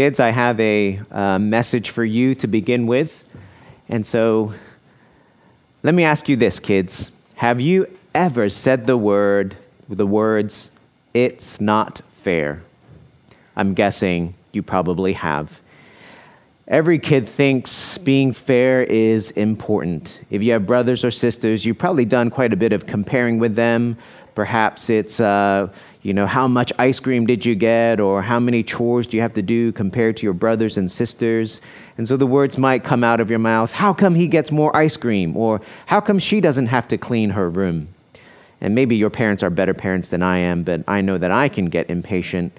Kids, I have a uh, message for you to begin with. And so let me ask you this, kids. Have you ever said the word, the words, it's not fair? I'm guessing you probably have. Every kid thinks being fair is important. If you have brothers or sisters, you've probably done quite a bit of comparing with them. Perhaps it's, uh, you know, how much ice cream did you get, or how many chores do you have to do compared to your brothers and sisters. And so the words might come out of your mouth How come he gets more ice cream? Or how come she doesn't have to clean her room? And maybe your parents are better parents than I am, but I know that I can get impatient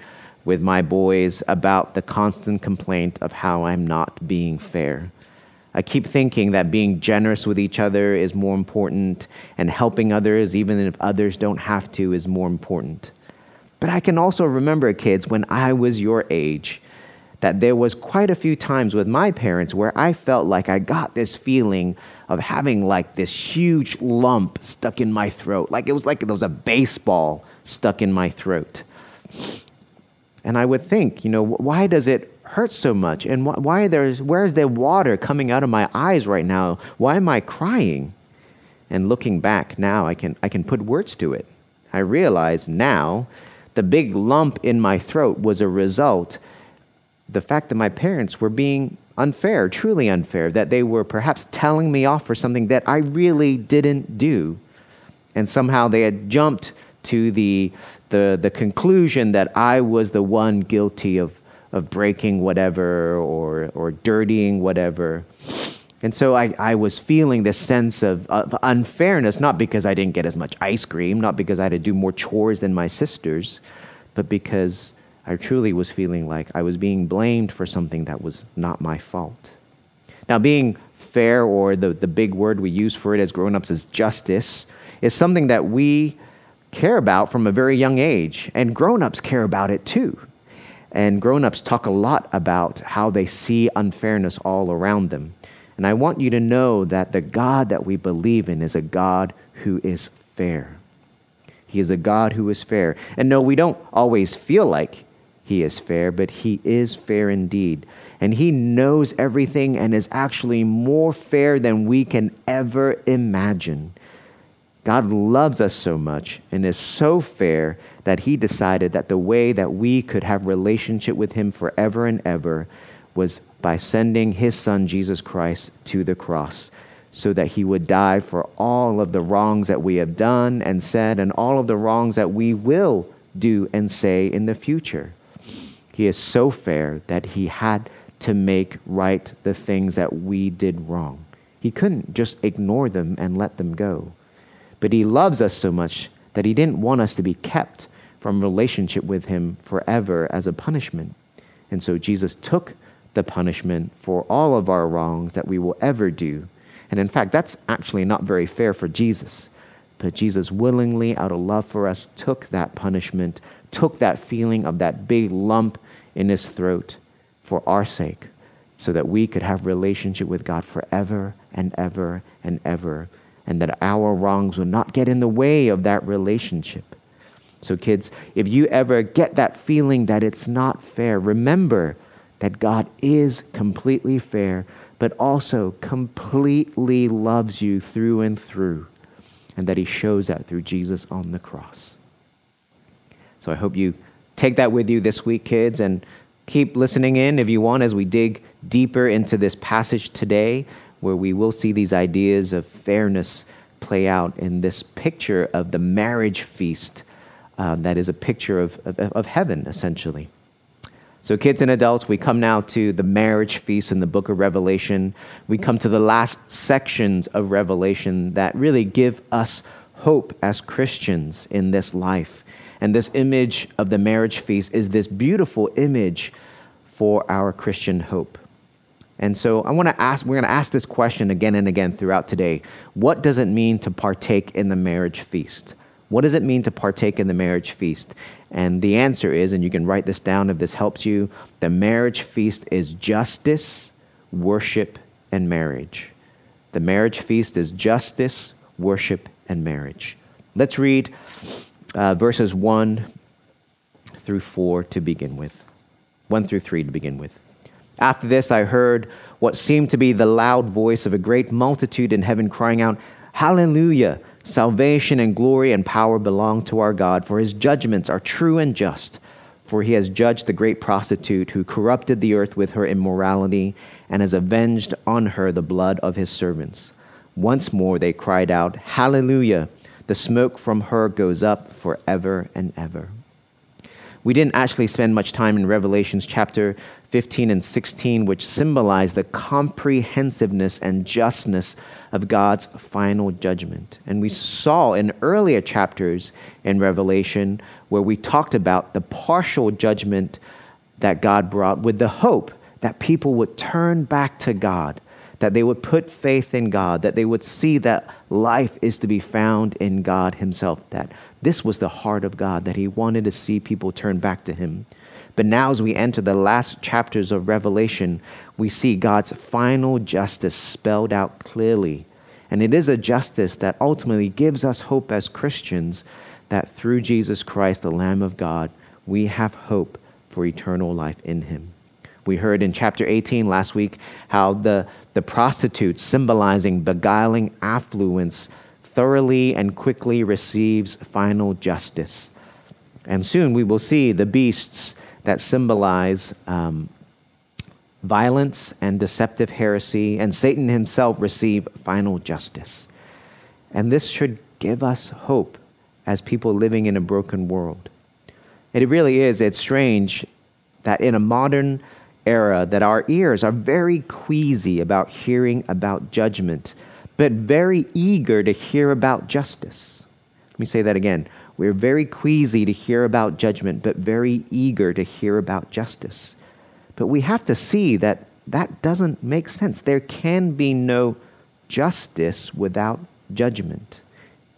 with my boys about the constant complaint of how I'm not being fair. I keep thinking that being generous with each other is more important, and helping others, even if others don't have to, is more important. But I can also remember, kids, when I was your age, that there was quite a few times with my parents where I felt like I got this feeling of having like this huge lump stuck in my throat. Like it was like there was a baseball stuck in my throat. And I would think, you know, why does it hurt so much? And why there's, where is there water coming out of my eyes right now? Why am I crying? And looking back now, I can, I can put words to it. I realize now the big lump in my throat was a result the fact that my parents were being unfair, truly unfair, that they were perhaps telling me off for something that I really didn't do. And somehow they had jumped to the, the, the conclusion that I was the one guilty of, of breaking whatever or, or dirtying whatever. And so I, I was feeling this sense of, of unfairness, not because I didn't get as much ice cream, not because I had to do more chores than my sisters, but because I truly was feeling like I was being blamed for something that was not my fault. Now, being fair, or the, the big word we use for it as grown ups is justice, is something that we care about from a very young age. And grown ups care about it too. And grown ups talk a lot about how they see unfairness all around them. And I want you to know that the God that we believe in is a God who is fair. He is a God who is fair. And no, we don't always feel like He is fair, but He is fair indeed. And He knows everything and is actually more fair than we can ever imagine. God loves us so much and is so fair that he decided that the way that we could have relationship with him forever and ever was by sending his son Jesus Christ to the cross so that he would die for all of the wrongs that we have done and said and all of the wrongs that we will do and say in the future. He is so fair that he had to make right the things that we did wrong. He couldn't just ignore them and let them go. But he loves us so much that he didn't want us to be kept from relationship with him forever as a punishment. And so Jesus took the punishment for all of our wrongs that we will ever do. And in fact, that's actually not very fair for Jesus. But Jesus willingly, out of love for us, took that punishment, took that feeling of that big lump in his throat for our sake, so that we could have relationship with God forever and ever and ever and that our wrongs would not get in the way of that relationship. So, kids, if you ever get that feeling that it's not fair, remember that God is completely fair, but also completely loves you through and through, and that He shows that through Jesus on the cross. So, I hope you take that with you this week, kids, and keep listening in if you want as we dig deeper into this passage today where we will see these ideas of fairness play out in this picture of the marriage feast um, that is a picture of, of, of heaven, essentially. So, kids and adults, we come now to the marriage feast in the book of Revelation. We come to the last sections of Revelation that really give us hope as Christians in this life. And this image of the marriage feast is this beautiful image for our Christian hope. And so I want to ask, we're going to ask this question again and again throughout today. What does it mean to partake in the marriage feast? What does it mean to partake in the marriage feast? And the answer is, and you can write this down if this helps you the marriage feast is justice, worship, and marriage. The marriage feast is justice, worship, and marriage. Let's read uh, verses 1 through 4 to begin with. 1 through 3 to begin with. After this, I heard what seemed to be the loud voice of a great multitude in heaven crying out, Hallelujah! Salvation and glory and power belong to our God, for his judgments are true and just. For he has judged the great prostitute who corrupted the earth with her immorality and has avenged on her the blood of his servants. Once more they cried out, Hallelujah! The smoke from her goes up forever and ever. We didn't actually spend much time in Revelations chapter 15 and 16, which symbolize the comprehensiveness and justness of God's final judgment. And we saw in earlier chapters in Revelation where we talked about the partial judgment that God brought with the hope that people would turn back to God, that they would put faith in God, that they would see that life is to be found in God Himself, that this was the heart of God, that He wanted to see people turn back to Him. But now, as we enter the last chapters of Revelation, we see God's final justice spelled out clearly. And it is a justice that ultimately gives us hope as Christians that through Jesus Christ, the Lamb of God, we have hope for eternal life in Him. We heard in chapter 18 last week how the, the prostitute, symbolizing beguiling affluence, thoroughly and quickly receives final justice. And soon we will see the beasts that symbolize um, violence and deceptive heresy, and Satan himself receive final justice. And this should give us hope as people living in a broken world. And It really is, it's strange that in a modern era that our ears are very queasy about hearing about judgment but very eager to hear about justice. Let me say that again. We're very queasy to hear about judgment, but very eager to hear about justice. But we have to see that that doesn't make sense. There can be no justice without judgment.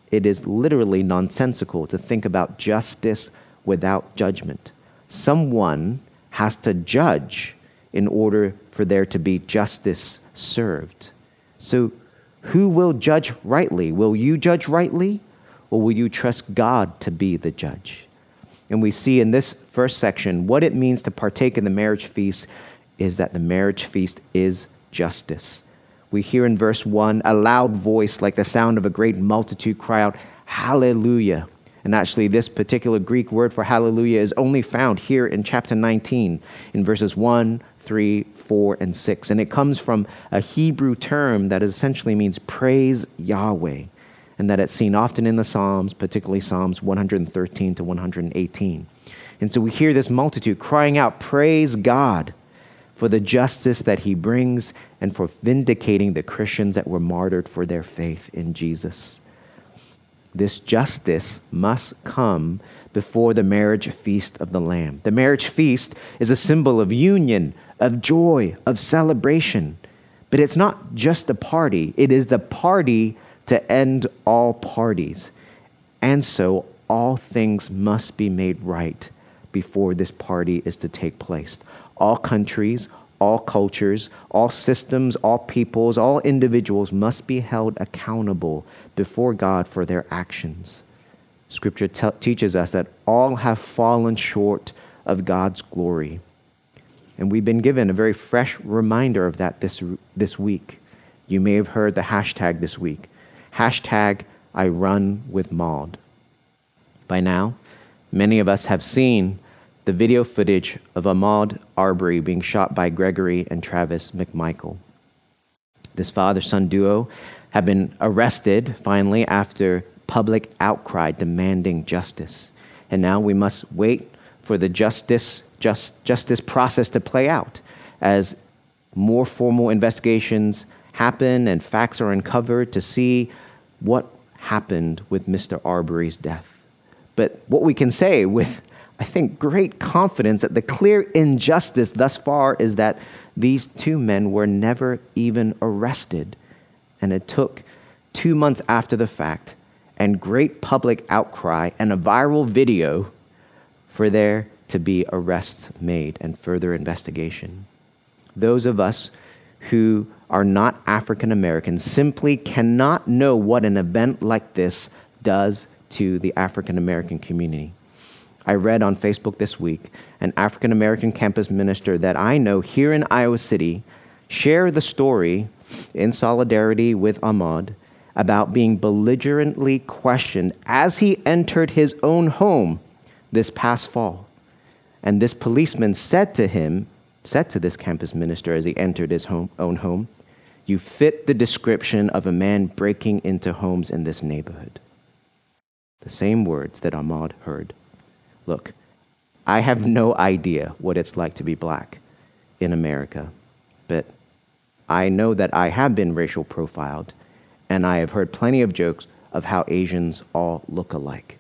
It is literally nonsensical to think about justice without judgment. Someone has to judge in order for there to be justice served. So who will judge rightly? Will you judge rightly, or will you trust God to be the judge? And we see in this first section what it means to partake in the marriage feast is that the marriage feast is justice. We hear in verse 1 a loud voice like the sound of a great multitude cry out, Hallelujah. And actually, this particular Greek word for hallelujah is only found here in chapter 19, in verses 1 3, 4, and 6. And it comes from a Hebrew term that essentially means praise Yahweh, and that it's seen often in the Psalms, particularly Psalms 113 to 118. And so we hear this multitude crying out, Praise God for the justice that he brings and for vindicating the Christians that were martyred for their faith in Jesus. This justice must come before the marriage feast of the Lamb. The marriage feast is a symbol of union, of joy, of celebration. But it's not just a party, it is the party to end all parties. And so all things must be made right before this party is to take place. All countries, all cultures, all systems, all peoples, all individuals must be held accountable before God for their actions. Scripture te- teaches us that all have fallen short of God's glory. And we've been given a very fresh reminder of that this, this week. You may have heard the hashtag this week hashtag I run with Maud. By now, many of us have seen the video footage of Ahmaud Arbery being shot by Gregory and Travis McMichael. This father son duo have been arrested finally after public outcry demanding justice. And now we must wait for the justice, just, justice process to play out as more formal investigations happen and facts are uncovered to see what happened with Mr. Arbery's death. But what we can say with, I think, great confidence that the clear injustice thus far is that these two men were never even arrested. And it took two months after the fact and great public outcry and a viral video for there to be arrests made and further investigation. Those of us who are not African Americans simply cannot know what an event like this does to the African American community. I read on Facebook this week an African American campus minister that I know here in Iowa City share the story in solidarity with Ahmaud about being belligerently questioned as he entered his own home this past fall. And this policeman said to him, said to this campus minister as he entered his home, own home, You fit the description of a man breaking into homes in this neighborhood. The same words that Ahmaud heard. Look, I have no idea what it's like to be black in America, but I know that I have been racial profiled, and I have heard plenty of jokes of how Asians all look alike.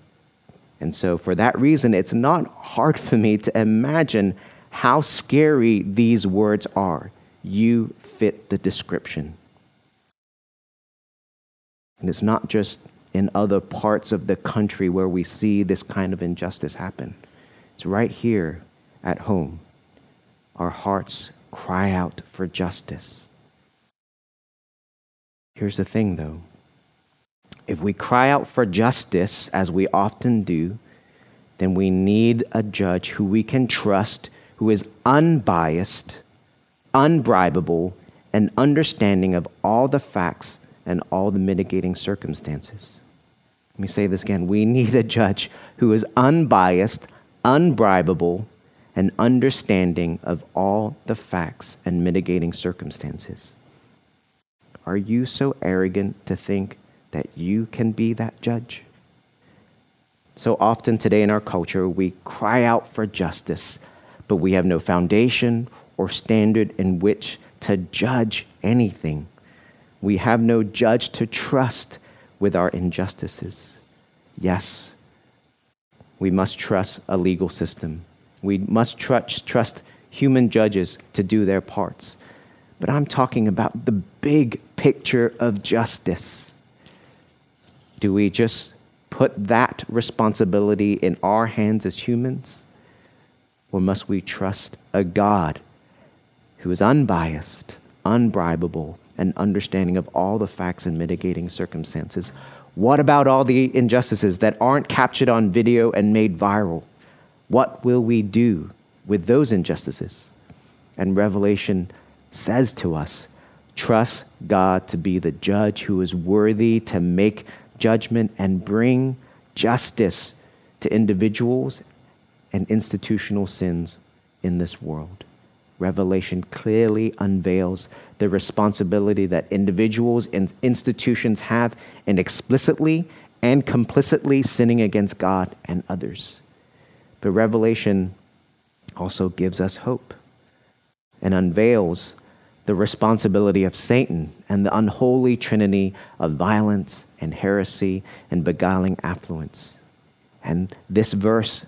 And so, for that reason, it's not hard for me to imagine how scary these words are. You fit the description. And it's not just in other parts of the country where we see this kind of injustice happen, it's right here at home. Our hearts cry out for justice. Here's the thing, though. If we cry out for justice, as we often do, then we need a judge who we can trust, who is unbiased, unbribable, and understanding of all the facts and all the mitigating circumstances. Let me say this again. We need a judge who is unbiased, unbribable, and understanding of all the facts and mitigating circumstances. Are you so arrogant to think that you can be that judge? So often today in our culture, we cry out for justice, but we have no foundation or standard in which to judge anything. We have no judge to trust with our injustices. Yes, we must trust a legal system. We must trust, trust human judges to do their parts. But I'm talking about the big picture of justice. Do we just put that responsibility in our hands as humans? Or must we trust a God who is unbiased, unbribable, and understanding of all the facts and mitigating circumstances? What about all the injustices that aren't captured on video and made viral? What will we do with those injustices? And Revelation says to us trust God to be the judge who is worthy to make judgment and bring justice to individuals and institutional sins in this world. Revelation clearly unveils the responsibility that individuals and institutions have in explicitly and complicitly sinning against God and others. But Revelation also gives us hope and unveils the responsibility of Satan and the unholy trinity of violence and heresy and beguiling affluence. And this verse,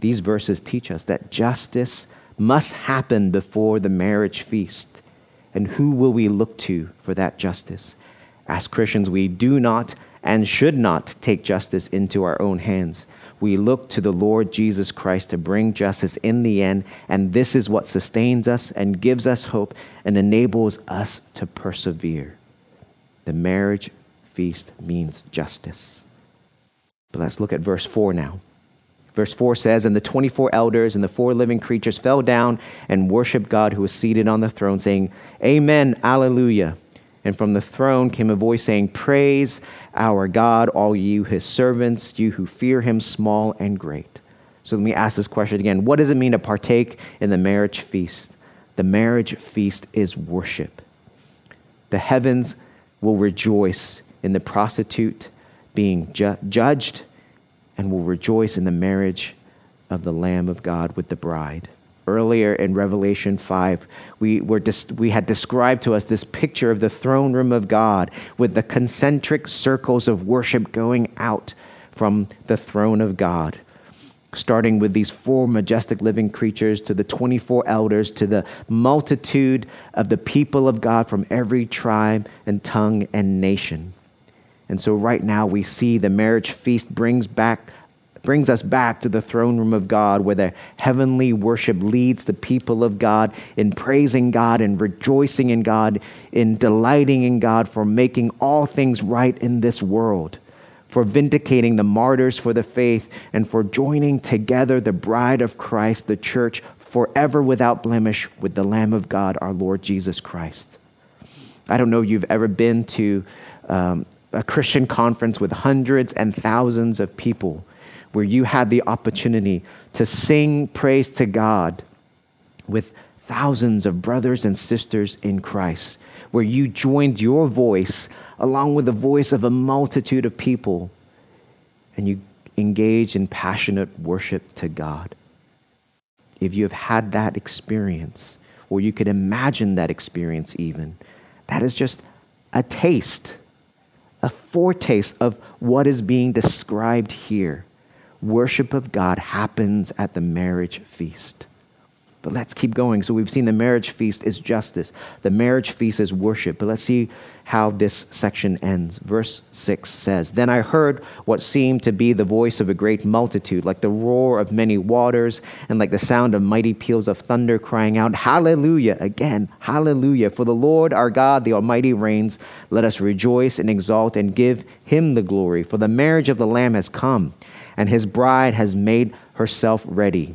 these verses teach us that justice must happen before the marriage feast. And who will we look to for that justice? As Christians, we do not and should not take justice into our own hands we look to the Lord Jesus Christ to bring justice in the end, and this is what sustains us and gives us hope and enables us to persevere. The marriage feast means justice. But let's look at verse 4 now. Verse 4 says, And the 24 elders and the four living creatures fell down and worshiped God who was seated on the throne, saying, Amen, Alleluia. And from the throne came a voice saying, Praise our God, all you his servants, you who fear him, small and great. So let me ask this question again. What does it mean to partake in the marriage feast? The marriage feast is worship. The heavens will rejoice in the prostitute being ju- judged and will rejoice in the marriage of the Lamb of God with the bride earlier in Revelation 5, we, were dis- we had described to us this picture of the throne room of God with the concentric circles of worship going out from the throne of God. Starting with these four majestic living creatures, to the 24 elders, to the multitude of the people of God from every tribe and tongue and nation. And so, right now, we see the marriage feast brings back brings us back to the throne room of God where the heavenly worship leads the people of God in praising God and rejoicing in God, in delighting in God for making all things right in this world, for vindicating the martyrs for the faith, and for joining together the bride of Christ, the church, forever without blemish with the Lamb of God, our Lord Jesus Christ. I don't know if you've ever been to um, a Christian conference with hundreds and thousands of people where you had the opportunity to sing praise to God with thousands of brothers and sisters in Christ, where you joined your voice along with the voice of a multitude of people and you engaged in passionate worship to God. If you have had that experience, or you could imagine that experience even, that is just a taste, a foretaste of what is being described here. Worship of God happens at the marriage feast. But let's keep going. So we've seen the marriage feast is justice, the marriage feast is worship. But let's see how this section ends. Verse 6 says Then I heard what seemed to be the voice of a great multitude, like the roar of many waters, and like the sound of mighty peals of thunder, crying out, Hallelujah! Again, Hallelujah! For the Lord our God, the Almighty, reigns. Let us rejoice and exalt and give him the glory. For the marriage of the Lamb has come, and his bride has made herself ready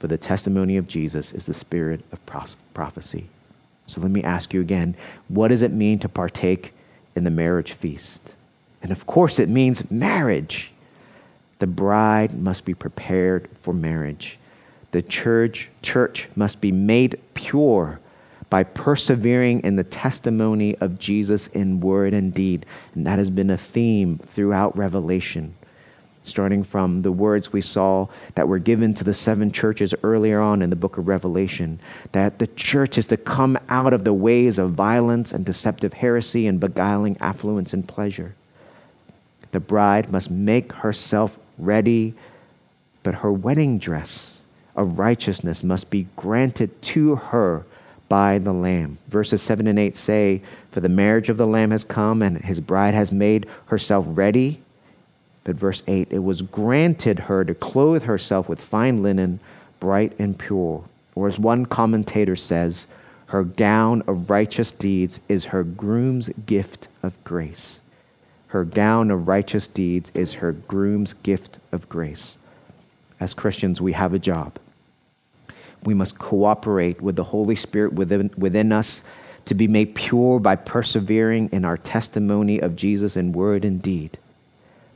For the testimony of Jesus is the spirit of prophecy. So let me ask you again what does it mean to partake in the marriage feast? And of course, it means marriage. The bride must be prepared for marriage. The church, church must be made pure by persevering in the testimony of Jesus in word and deed. And that has been a theme throughout Revelation starting from the words we saw that were given to the seven churches earlier on in the book of Revelation, that the church is to come out of the ways of violence and deceptive heresy and beguiling affluence and pleasure. The bride must make herself ready, but her wedding dress of righteousness must be granted to her by the Lamb. Verses 7 and 8 say, For the marriage of the Lamb has come, and his bride has made herself ready. But verse 8 it was granted her to clothe herself with fine linen, bright and pure. Or as one commentator says, her gown of righteous deeds is her groom's gift of grace. Her gown of righteous deeds is her groom's gift of grace. As Christians, we have a job. We must cooperate with the Holy Spirit within, within us to be made pure by persevering in our testimony of Jesus in word and deed.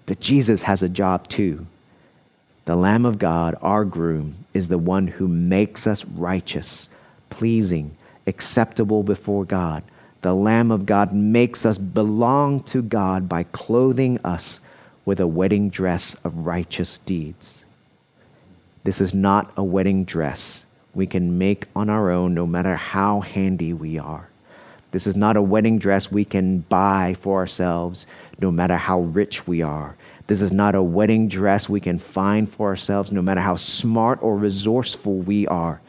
But Jesus has a job too. The Lamb of God, our groom, is the one who makes us righteous, pleasing, acceptable before God. The Lamb of God makes us belong to God by clothing us with a wedding dress of righteous deeds. This is not a wedding dress we can make on our own, no matter how handy we are. This is not a wedding dress we can buy for ourselves, no matter how rich we are. This is not a wedding dress we can find for ourselves, no matter how smart or resourceful we are.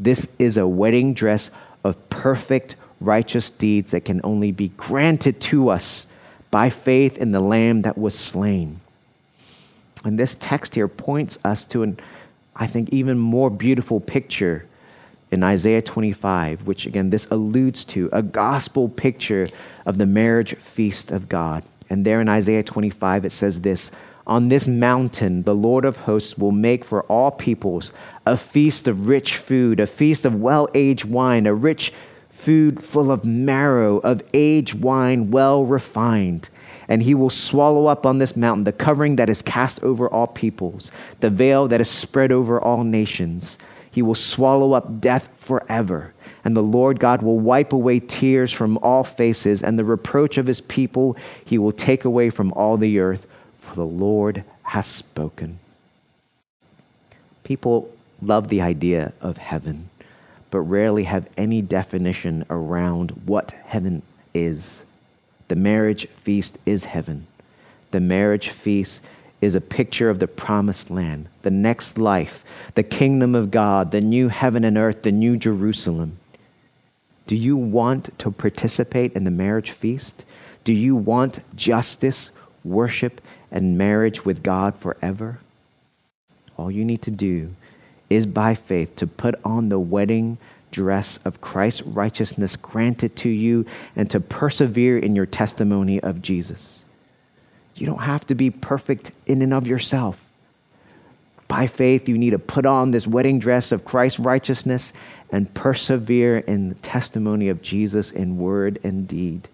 This is a wedding dress of perfect righteous deeds that can only be granted to us by faith in the Lamb that was slain. And this text here points us to an, I think, even more beautiful picture in Isaiah 25, which again, this alludes to a gospel picture of the marriage feast of God. And there in Isaiah 25, it says this On this mountain, the Lord of hosts will make for all peoples a feast of rich food, a feast of well aged wine, a rich food full of marrow, of aged wine well refined. And he will swallow up on this mountain the covering that is cast over all peoples, the veil that is spread over all nations. He will swallow up death forever. And the Lord God will wipe away tears from all faces, and the reproach of his people he will take away from all the earth, for the Lord has spoken. People love the idea of heaven, but rarely have any definition around what heaven is. The marriage feast is heaven. The marriage feast is a picture of the promised land, the next life, the kingdom of God, the new heaven and earth, the new Jerusalem. Do you want to participate in the marriage feast? Do you want justice, worship, and marriage with God forever? All you need to do is by faith to put on the wedding dress of Christ's righteousness granted to you and to persevere in your testimony of Jesus. You don't have to be perfect in and of yourself. By faith, you need to put on this wedding dress of Christ's righteousness and persevere in the testimony of Jesus in word and deed.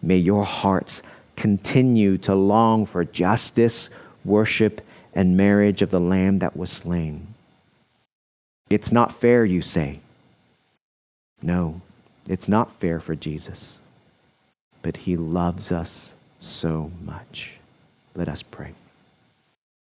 May your hearts continue to long for justice, worship, and marriage of the Lamb that was slain. It's not fair, you say. No, it's not fair for Jesus, but he loves us so much. Let us pray.